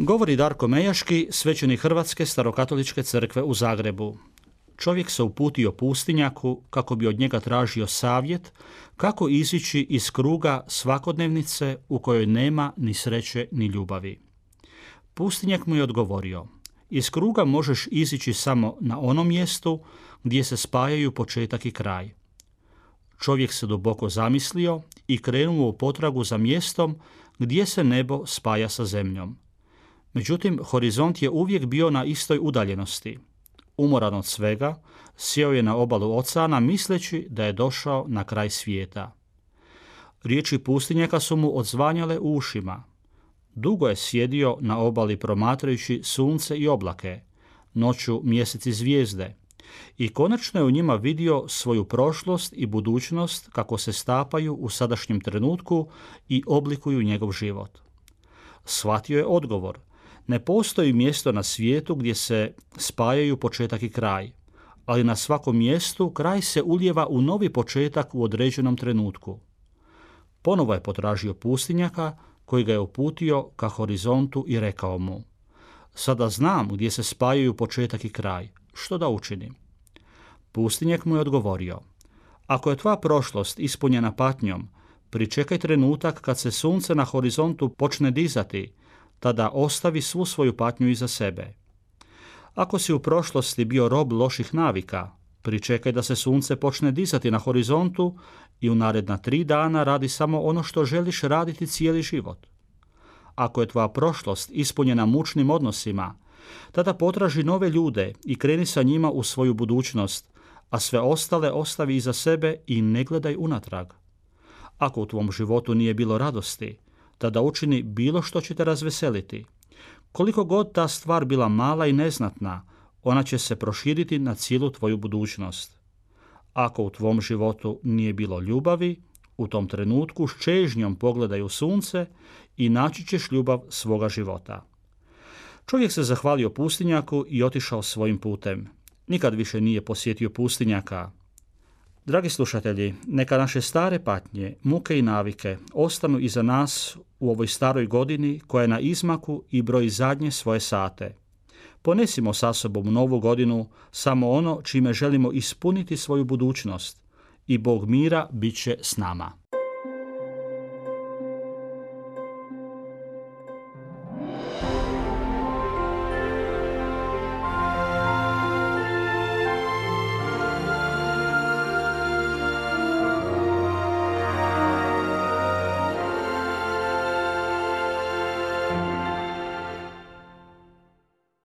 Govori Darko Mejaški, svećenik Hrvatske starokatoličke crkve u Zagrebu. Čovjek se uputio pustinjaku kako bi od njega tražio savjet kako izići iz kruga svakodnevnice u kojoj nema ni sreće ni ljubavi. Pustinjak mu je odgovorio, iz kruga možeš izići samo na onom mjestu gdje se spajaju početak i kraj. Čovjek se duboko zamislio i krenuo u potragu za mjestom gdje se nebo spaja sa zemljom. Međutim, horizont je uvijek bio na istoj udaljenosti. Umoran od svega, sjeo je na obalu oceana misleći da je došao na kraj svijeta. Riječi pustinjaka su mu odzvanjale u ušima. Dugo je sjedio na obali promatrajući sunce i oblake, noću mjesec i zvijezde, i konačno je u njima vidio svoju prošlost i budućnost kako se stapaju u sadašnjem trenutku i oblikuju njegov život. Shvatio je odgovor, ne postoji mjesto na svijetu gdje se spajaju početak i kraj, ali na svakom mjestu kraj se uljeva u novi početak u određenom trenutku. Ponovo je potražio pustinjaka koji ga je uputio ka horizontu i rekao mu Sada znam gdje se spajaju početak i kraj. Što da učinim? Pustinjak mu je odgovorio Ako je tvoja prošlost ispunjena patnjom, pričekaj trenutak kad se sunce na horizontu počne dizati tada ostavi svu svoju patnju iza sebe. Ako si u prošlosti bio rob loših navika, pričekaj da se sunce počne dizati na horizontu i u naredna tri dana radi samo ono što želiš raditi cijeli život. Ako je tvoja prošlost ispunjena mučnim odnosima, tada potraži nove ljude i kreni sa njima u svoju budućnost, a sve ostale ostavi iza sebe i ne gledaj unatrag. Ako u tvom životu nije bilo radosti, tada učini bilo što će te razveseliti. Koliko god ta stvar bila mala i neznatna, ona će se proširiti na cijelu tvoju budućnost. Ako u tvom životu nije bilo ljubavi, u tom trenutku s čežnjom pogledaj u sunce i naći ćeš ljubav svoga života. Čovjek se zahvalio pustinjaku i otišao svojim putem. Nikad više nije posjetio pustinjaka, Dragi slušatelji, neka naše stare patnje, muke i navike ostanu iza nas u ovoj staroj godini koja je na izmaku i broji zadnje svoje sate. Ponesimo sa sobom novu godinu samo ono čime želimo ispuniti svoju budućnost i Bog mira bit će s nama.